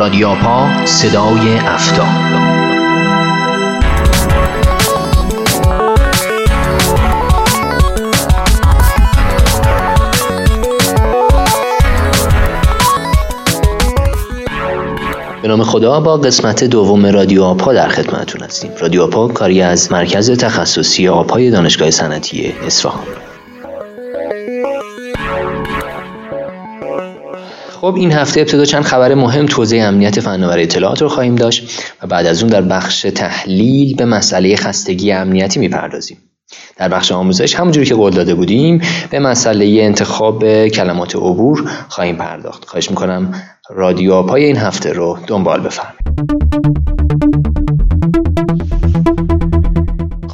رادیوپا صدای افتاب به نام خدا با قسمت دوم رادیو آپا در خدمتتون هستیم. رادیو آپا کاری از مرکز تخصصی آپای دانشگاه صنعتی اصفهان. خب این هفته ابتدا چند خبر مهم توزیع امنیت فناوری اطلاعات رو خواهیم داشت و بعد از اون در بخش تحلیل به مسئله خستگی امنیتی می‌پردازیم. در بخش آموزش همونجوری که قول داده بودیم به مسئله انتخاب کلمات عبور خواهیم پرداخت. خواهش می‌کنم رادیو پای این هفته رو دنبال بفرمایید.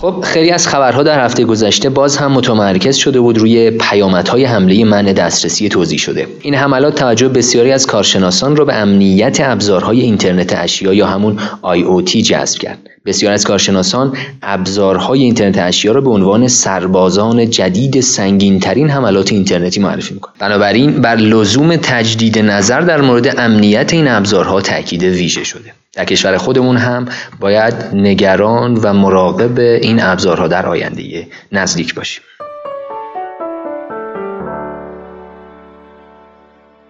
خب خیلی از خبرها در هفته گذشته باز هم متمرکز شده بود روی پیامدهای حمله منع دسترسی توضیح شده. این حملات توجه بسیاری از کارشناسان را به امنیت ابزارهای اینترنت اشیا یا همون IoT جذب کرد. بسیار از کارشناسان ابزارهای اینترنت اشیا را به عنوان سربازان جدید سنگینترین حملات اینترنتی معرفی می‌کنند بنابراین بر لزوم تجدید نظر در مورد امنیت این ابزارها تاکید ویژه شده. در کشور خودمون هم باید نگران و مراقب این ابزارها در آینده نزدیک باشیم.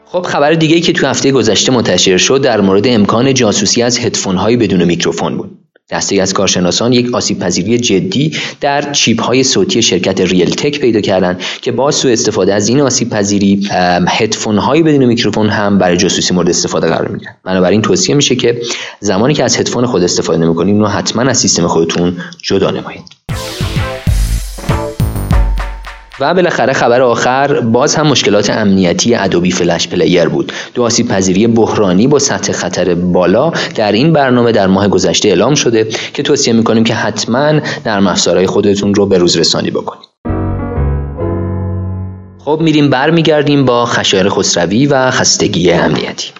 خب خبر دیگه که تو هفته گذشته منتشر شد در مورد امکان جاسوسی از هدفون بدون میکروفون بود. دسته از کارشناسان یک آسیب پذیری جدی در چیپ های صوتی شرکت ریل تک پیدا کردند که با سوء استفاده از این آسیب پذیری هدفون های بدون میکروفون هم برای جاسوسی مورد استفاده قرار می‌گیرن. بنابراین توصیه میشه که زمانی که از هدفون خود استفاده نمی‌کنید اونو حتما از سیستم خودتون جدا نمایید. و بالاخره خبر آخر باز هم مشکلات امنیتی Adobe Flash Player بود. دو آسیب پذیری بحرانی با سطح خطر بالا در این برنامه در ماه گذشته اعلام شده که توصیه می‌کنیم که حتما نرم افزارهای خودتون رو به روز رسانی بکنید. خب میریم برمیگردیم با خشایر خسروی و خستگی امنیتی.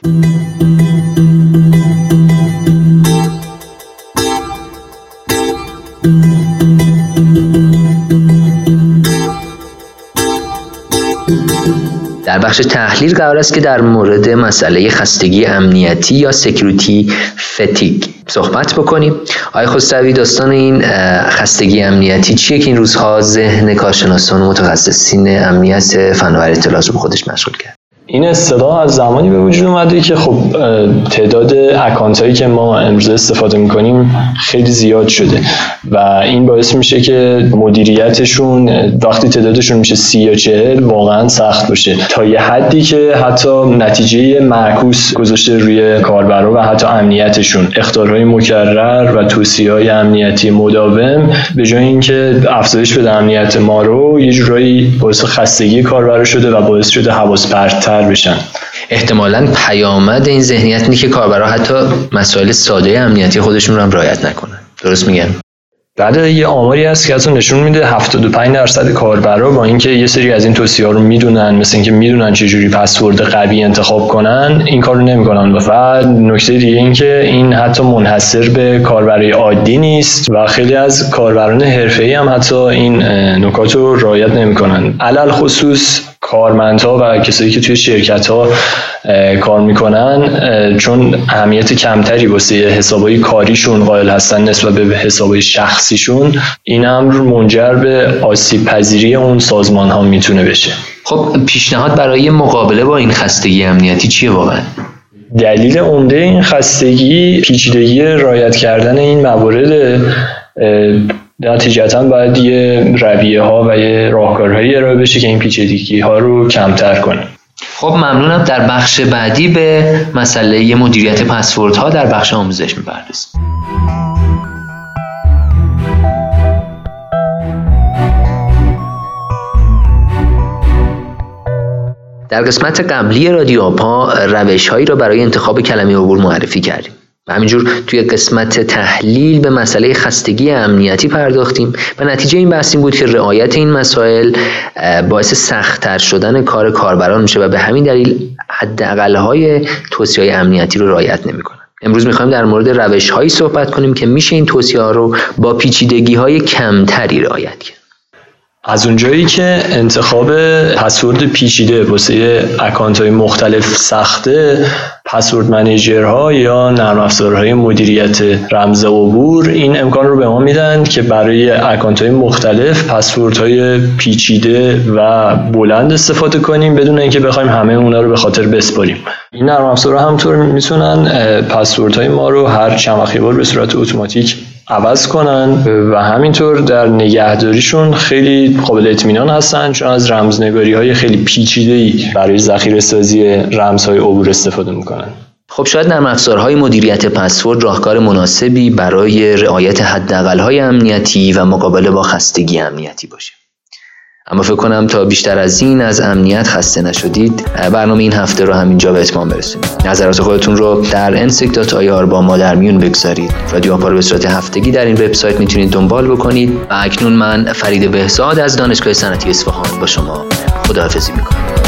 در بخش تحلیل قرار است که در مورد مسئله خستگی امنیتی یا سکیوریتی فتیگ صحبت بکنیم. آقای خسروی داستان این خستگی امنیتی چیه که این روزها ذهن کارشناسان و متخصصین امنیت فناوری اطلاعات رو به خودش مشغول کرد؟ این اصطلاح از زمانی به وجود اومده که خب تعداد اکانت هایی که ما امروز استفاده می‌کنیم خیلی زیاد شده و این باعث میشه که مدیریتشون وقتی تعدادشون میشه سی یا چهل واقعا سخت باشه. تا یه حدی که حتی نتیجه معکوس گذاشته روی کاربرا و حتی امنیتشون. اختارهای مکرر و توصیه های امنیتی مداوم به جای اینکه افزایش بده امنیت ما رو یه جورایی باعث خستگی کاربرا شده و باعث شده حواس پرت بشن. احتمالا پیامد این ذهنیت اینه که کاربرا حتی مسائل ساده امنیتی خودشون رو هم رعایت نکنن. درست میگن بعد یه آماری هست که از نشون میده 75 درصد کاربرا با اینکه یه سری از این توصیه رو می‌دونن مثل اینکه می‌دونن چه جوری پسورد قوی انتخاب کنن این کارو نمی‌کنن. و نکته دیگه این که این حتی منحصر به کاربرای عادی نیست و خیلی از کاربران حرفه‌ای هم حتی این نکات رو رعایت نمی‌کنن. علل خصوص کارمندها و کسایی که توی شرکت ها کار می‌کنن چون اهمیت کمتری واسه حسابای کاریشون قائل هستن نسبت به حسابای شخصیشون این امر منجر به آسیب پذیری اون سازمان ها می‌تونه بشه. خب پیشنهاد برای مقابله با این خستگی امنیتی چیه واقعا؟ دلیل عمده این خستگی پیچیدگی رایت کردن این موارد نتیجتا باید یه رویه ها و یه راهکارهایی ارائه بشه که این پیچیدگی ها رو کمتر کنه خب ممنونم. در بخش بعدی به مسئله مدیریت پسورد ها در بخش آموزش می‌پردازیم. در قسمت قبلی رادیو آپا روش هایی را برای انتخاب کلمه عبور معرفی کردیم. و همینجور توی قسمت تحلیل به مسئله خستگی امنیتی پرداختیم. و نتیجه این بحث این بود که رعایت این مسائل باعث سختتر شدن کار کاربران میشه و به همین دلیل حداقل‌های توصیه های امنیتی رو رعایت نمی‌کنن. امروز می‌خوایم در مورد روش هایی صحبت کنیم که میشه این توصیه ها رو با پیچیدگی های کمتری رعایت کرد. از اونجایی که انتخاب پسورد پیچیده واسه اکانت های مختلف سخته پسورد منیجرها یا نرم افزارهای مدیریت رمز عبور این امکان رو به ما میدن که برای اکانت های مختلف پسورد های پیچیده و بلند استفاده کنیم بدون اینکه بخوایم همه اونا رو به خاطر بسپاریم. این نرم افزارها همطور می‌تونن پسورد های ما رو هر چند وقتی بار به صورت اتوماتیک عوض کنن و همینطور در نگهداریشون خیلی قابل اطمینان هستن چون از رمزنگاری های خیلی پیچیده ای برای ذخیره سازی رمزهای عبور استفاده می‌کنن خب شاید نرم افزارهای مدیریت پسورد راهکار مناسبی برای رعایت حداقل‌های امنیتی و مقابله با خستگی امنیتی باشه. اما فکر کنم تا بیشتر از این از امنیت خسته نشدید. برنامه این هفته رو همینجا به اتمام برسونیم. نظرات خودتون رو در انسک.ir با ما در میون بگذارید. رادیو آپار به صورت هفتگی در این وبسایت می‌تونید دنبال بکنید. و اکنون من فرید بهزاد از دانشگاه صنعتی اصفهان با شما خداحافظی می‌کنم.